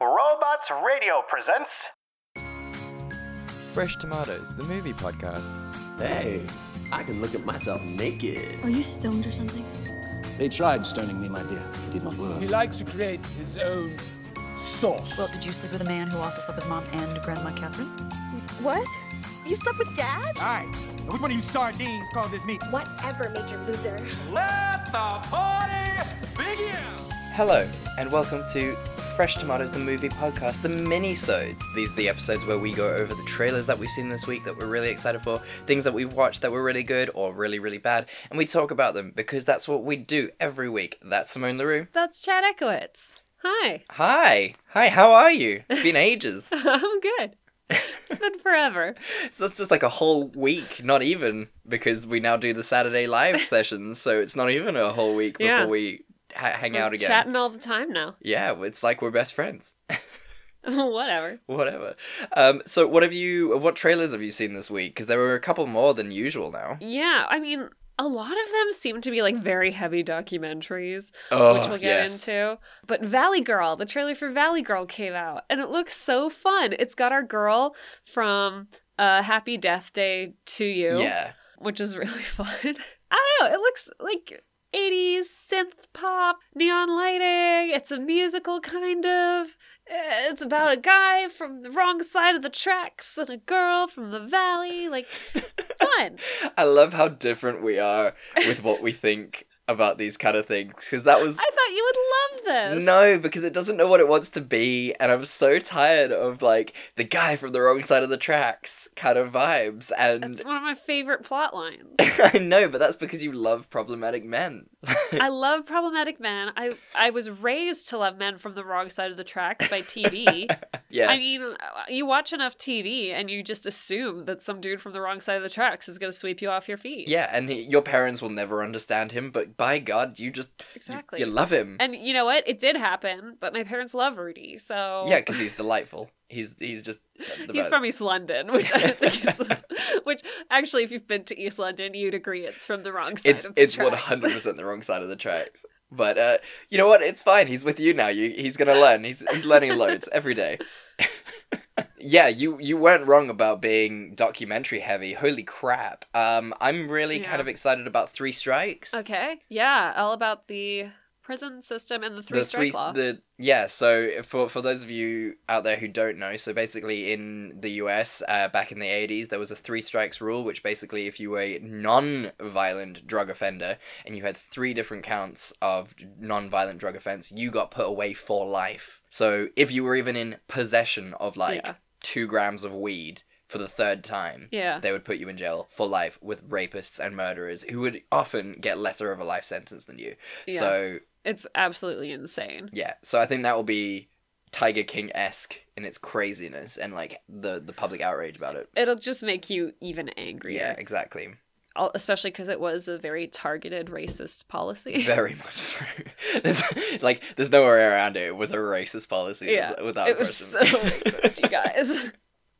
Robots Radio presents. Fresh Tomatoes, the movie podcast. Hey, I can look at myself naked. Are you stoned or something? They tried stoning me, my dear. It did not work. He likes to create his own sauce. Well, did you sleep with a man who also slept with mom and Grandma Catherine? What? You slept with dad? Alright, which one of you sardines called this meat? Whatever, Major Loser. Let the party begin! Hello, and welcome to Fresh Tomatoes, the movie podcast, the mini-sodes. These are the episodes where we go over the trailers that we've seen this week that we're really excited for, things that we've watched that were really good or really, really bad, and we talk about them because that's what we do every week. That's Simone LaRue. That's Chad Ekowitz. Hi. Hi. Hi, how are you? It's been ages. I'm good. It's been forever. So that's just like a whole week, not even, because we now do the Saturday live sessions, so it's not even a whole week before Yeah. we ha- hang out We're again. Chatting all the time now. Yeah, it's like we're best friends. Whatever. Whatever. Um, so what have you? What trailers have you seen this week? Because there were a couple more than usual now. Yeah, I mean, a lot of them seem to be like very heavy documentaries, Oh, which we'll get yes. into. But Valley Girl, the trailer for Valley Girl came out, and it looks so fun. It's got our girl from uh, Happy Death Day to You. Yeah. which is really fun. I don't know. It looks like 80s synth pop, neon lighting. It's a musical kind of. It's about a guy from the wrong side of the tracks and a girl from the valley. Like, fun. I love how different we are with what we think about these kind of things. Because that was I thought you would love this. no, because it doesn't know what it wants to be, and I'm so tired of like the guy from the wrong side of the tracks kind of vibes. And It's one of my favorite plot lines. I know, but that's because you love problematic men. I love problematic men. I I was raised to love men from the wrong side of the tracks by TV. yeah. I mean, uh, you watch enough TV and you just assume that some dude from the wrong side of the tracks is going to sweep you off your feet. yeah, and he, your parents will never understand him, but by God, you just Exactly. you, love him. And you know what? It did happen, but my parents love Rudy, so Yeah, because he's delightful. He's he's just the he's best. from East London, which I don't think is. which actually, if you've been to East London, you'd agree it's from the wrong side It's of the it's one hundred percent the wrong side of the tracks. But uh, you know what? It's fine. He's with you now. You he's gonna learn. He's he's learning loads every day. yeah, you you weren't wrong about being documentary heavy. Holy crap! Um, I'm really Yeah. kind of excited about Three Strikes. Okay, yeah, all about the prison system and the three the strike law. the yeah so for for those of you out there who don't know so basically in the US uh, back in the 80s there was a three strikes rule which basically if you were a non-violent drug offender and you had three different counts of non-violent drug offense you got put away for life so if you were even in possession of like Yeah. 2 grams of weed for the third time Yeah. they would put you in jail for life with rapists and murderers who would often get lesser of a life sentence than you Yeah. so It's absolutely insane. yeah, so I think that will be Tiger King esque in its craziness and like the the public outrage about it. It'll just make you even angrier. Yeah, exactly. Al- especially because it was a very targeted racist policy. Very much so. There's, like, there's no way around it. It was a racist policy. yeah, without it was so racist, you guys.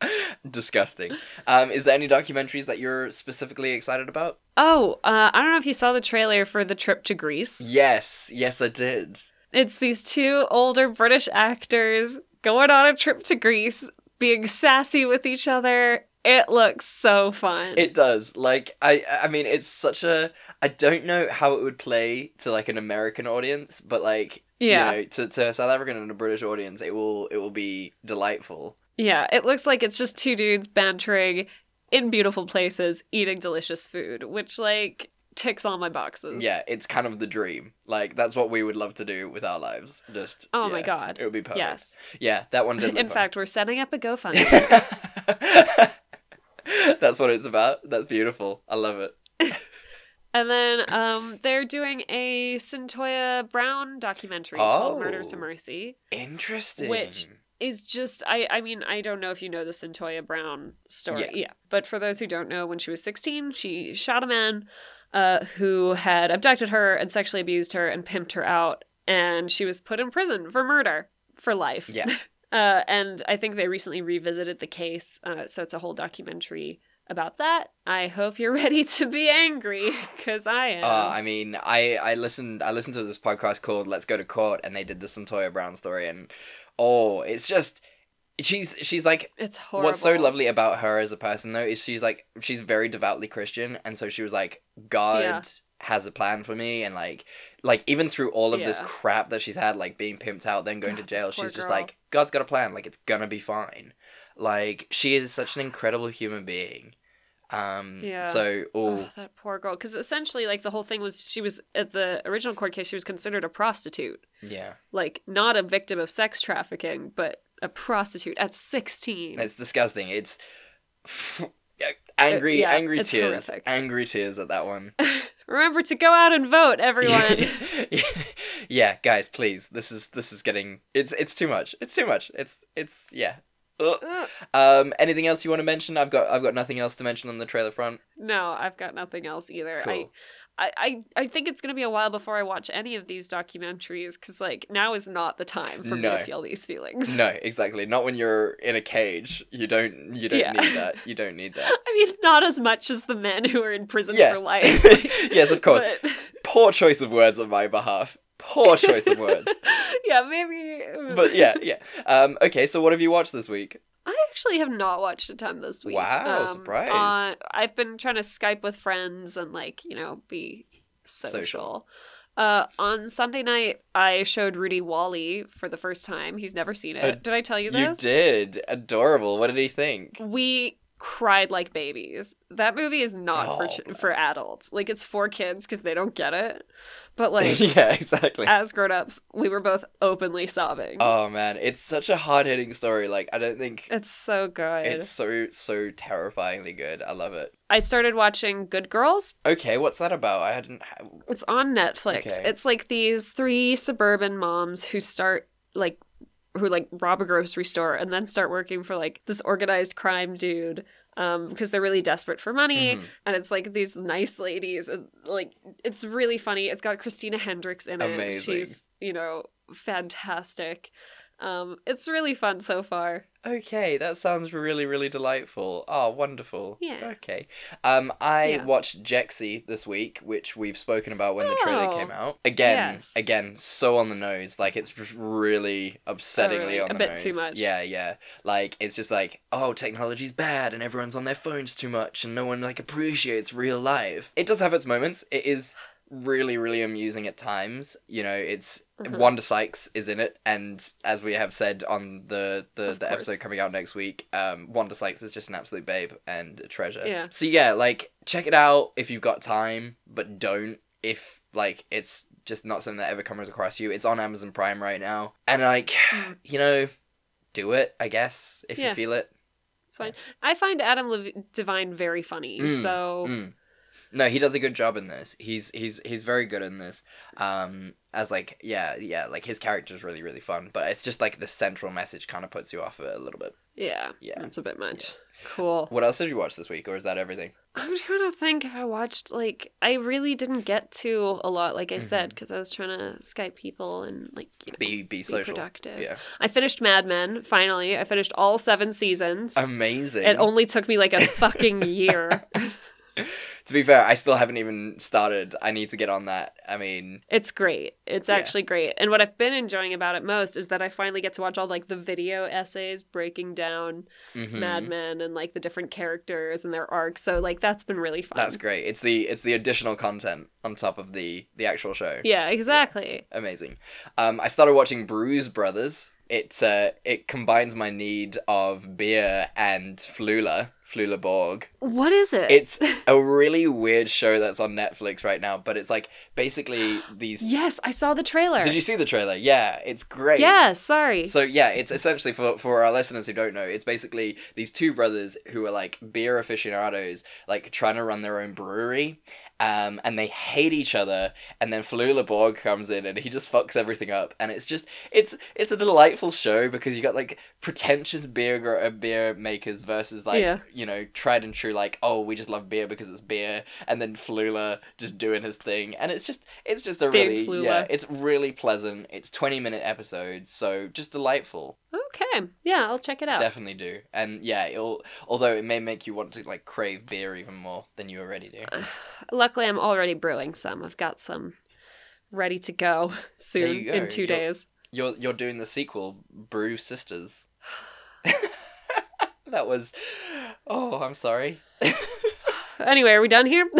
Disgusting. Um, is there any documentaries that you're specifically excited about? Oh, uh, I don't know if you saw the trailer for the trip to Greece. Yes, yes, I did. It's these two older British actors going on a trip to Greece, being sassy with each other. It looks so fun. It does. Like I I mean it's such a I don't know how it would play to like an American audience, but like Yeah. you know, to, to a South African and a British audience it will it will be delightful. yeah, it looks like it's just two dudes bantering in beautiful places, eating delicious food, which like ticks all my boxes. Yeah, it's kind of the dream. Like that's what we would love to do with our lives. Just Oh my god. It would be perfect. Yes. Yeah, that one did In fun. fact, we're setting up a GoFundMe. That's what it's about. That's beautiful. I love it. And then um, they're doing a Cyntoia Brown documentary called Murder to Oh. Mercy, Interesting. which is just I I mean I don't know if you know the Cyntoia Brown story. Yeah. But for those who don't know, when she was 16, she shot a man uh, who had abducted her and sexually abused her and pimped her out, and she was put in prison for murder for life. Yeah. Uh, and I think they recently revisited the case, uh, so it's a whole documentary about that. I hope you're ready to be angry, because I am. Uh, I mean, I I listened I listened to this podcast called Let's Go to Court, and they did the Cyntoia Brown story, and oh, it's just she's she's like It's horrible. What's so lovely about her as a person though is she's like she's very devoutly Christian and so she was like God Yeah. Has a plan for me and like like even through all of this crap that she's had like being pimped out then going God, to jail she's just girl. like God's got a plan like it's gonna be fine. Like she is such an incredible human being. Um Yeah. so oh Oh, that poor girl. Because essentially, like the whole thing was, she was at the original court case. She was considered a prostitute, yeah. like not a victim of sex trafficking, but a prostitute at sixteen. It's disgusting. It's angry yeah, angry it's tears. horrific. Angry tears at that one. Remember to go out and vote, everyone. yeah, guys, please. This is this is getting it's it's too much. It's too much. It's it's yeah. Ugh. Ugh. Um, anything else you want to mention? I've got I've got nothing else to mention on the trailer front. no, I've got nothing else either. Cool. I, I, I, think it's gonna be a while before I watch any of these documentaries because like now is not the time for me to feel these feelings. No, exactly. Not when you're in a cage. You don't you don't Yeah. need that. You don't need that. I mean, not as much as the men who are in prison Yes. for life. yes, of course. But- Poor choice of words on my behalf. Poor choice of words. yeah, maybe. But yeah, yeah. Um, okay, so what have you watched this week? I actually have not watched a ton this week. Wow, Um, surprised. uh, I've been trying to Skype with friends and like you know be social. Social. Uh, on Sunday night, I showed Rudy WALL-E for the first time. He's never seen it. Uh, did I tell you this? You did. Adorable. What did he think? We cried like babies. That movie is not for Oh, ch- for adults. Like it's for kids because they don't get it. But like yeah, exactly. as grown-ups, we were both openly sobbing. Oh man, it's such a hard hitting story. Like I don't think it's so good. it's so so terrifyingly good. I love it. I started watching Good Girls. Okay, what's that about? I hadn't. It's on Netflix. Okay. It's like these three suburban moms who start like who like rob a grocery store and then start working for like this organized crime dude um because they're really desperate for money Mhm. and it's like these nice ladies and like it's really funny. It's got Christina Hendricks in it. Amazing. She's, you know, fantastic. Um it's really fun so far. Okay, that sounds really really delightful. Oh, wonderful. Yeah. Okay. Um, I Yeah. watched Jexi this week, which we've spoken about when the trailer Oh, came out. Again, yes. again, so on the nose. Like it's just really upsettingly really? on A the bit nose. too much? Yeah, yeah. Like it's just like, oh, technology's bad, and everyone's on their phones too much, and no one like appreciates real life. It does have its moments. It is really really amusing at times you know it's Mhm. wanda sykes is in it and as we have said on the the, Of the course. episode coming out next week um wanda sykes is just an absolute babe and a treasure Yeah. so yeah like check it out if you've got time but don't if like it's just not something that ever comes across you it's on amazon prime right now and like Mm. you know do it i guess if Yeah. you feel it It's fine. I find Adam Lev- Devine very funny. Mm, so Mm. No, he does a good job in this. He's he's he's very good in this. Um, as like yeah yeah like his character's really really fun, but it's just like the central message kind of puts you off of it a little bit. yeah, Yeah. it's a bit much. Cool. What else did you watch this week, or is that everything? I'm trying to think if I watched like I really didn't get to a lot, like I said, because I was trying to Skype people and like you know, Mm-hmm. Be be social. productive. Yeah. I finished Mad Men finally. I finished all seven seasons. Amazing. it only took me like a fucking year. to be fair, I still haven't even started. I need to get on that. I mean, It's great. It's Yeah. actually great. And what I've been enjoying about it most is that I finally get to watch all like the video essays breaking down mhm. Mad Men and like the different characters and their arcs. So like that's been really fun. That's great. It's the it's the additional content on top of the the actual show. Yeah, exactly. amazing. Um, I started watching Brews Brothers. It uh, it combines my need of beer and Flula, Flula Borg. What is it? It's a really weird show that's on Netflix right now, but it's like basically these. yes, I saw the trailer. Did you see the trailer? Yeah, it's great. Yeah, sorry. So yeah, it's essentially for for our listeners who don't know, it's basically these two brothers who are like beer aficionados, like trying to run their own brewery, um, and they hate each other. And then Flula Borg comes in and he just fucks everything up. And it's just it's it's a delightful show because you got like pretentious beer gr- uh, beer makers versus like Yeah. you know tried and true like oh we just love beer because it's beer, and then Flula just doing his thing, and it's just it's just a Big really Flula. yeah it's really pleasant. It's twenty minute episodes, so just delightful. okay. Yeah, I'll check it out. Definitely do. And yeah, it'll although it may make you want to like crave beer even more than you already do. Luckily, I'm already brewing some. I've got some ready to go soon go. in 2 You'll- days. You're you're doing the sequel, Brew Sisters. that was. Oh, I'm sorry. Anyway, are we done here?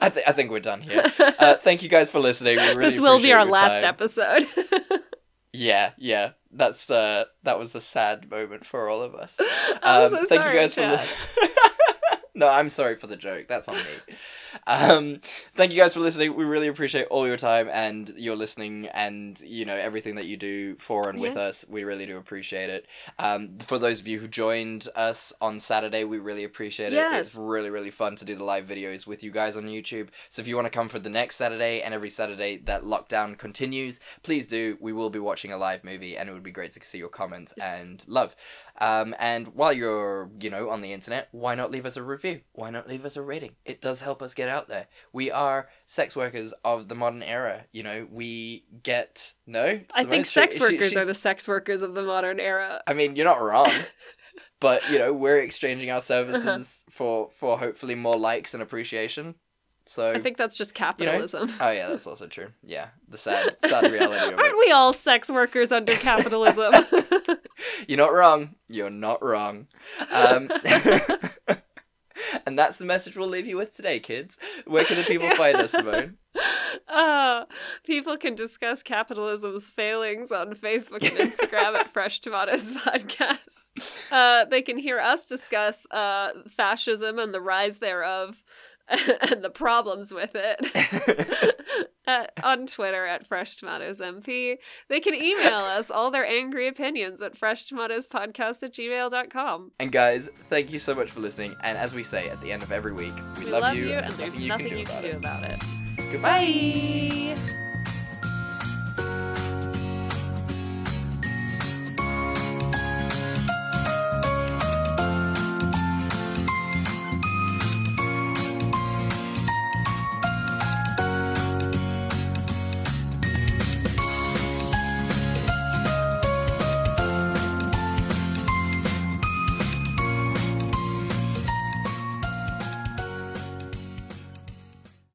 I, th- I think we're done here. Uh, thank you guys for listening. Really this will be our last time. episode. Yeah, yeah. That's uh that was a sad moment for all of us. Um, so thank sorry, you guys Chad. for li- No, I'm sorry for the joke. That's on me. Um thank you guys for listening. We really appreciate all your time and your listening and you know everything that you do for and with us. We really do appreciate it. Um for those of you who joined us on Saturday, we really appreciate it. Yes. It's really really fun to do the live videos with you guys on YouTube. So if you want to come for the next Saturday and every Saturday that lockdown continues, please do. We will be watching a live movie and it would be great to see your comments and love. Um, and while you're, you know, on the internet, why not leave us a review? Why not leave us a rating? It does help us get out there. We are sex workers of the modern era. You know, we get no. I think sex she- workers she's- are the sex workers of the modern era. I mean, you're not wrong. but you know, we're exchanging our services for for hopefully more likes and appreciation. So I think that's just you know, capitalism. oh yeah, that's also true. Yeah, the sad sad reality of it. Aren't we all sex workers under capitalism? You're not wrong. You're not wrong. Um, and that's the message we'll leave you with today, kids. Where can the people find us, Simone? uh, people can discuss capitalism's failings on Facebook and Instagram at Fresh Tomatoes Podcast. Uh, they can hear us discuss uh, fascism and the rise thereof and the problems with it at, on Twitter at Fresh Tomatoes MP. They can email us all their angry opinions at freshtomatoespodcast at gmail.com. And guys, thank you so much for listening. And as we say at the end of every week, we, We love, love you, and and there's nothing you can do you about can do it. about it. Goodbye. Bye.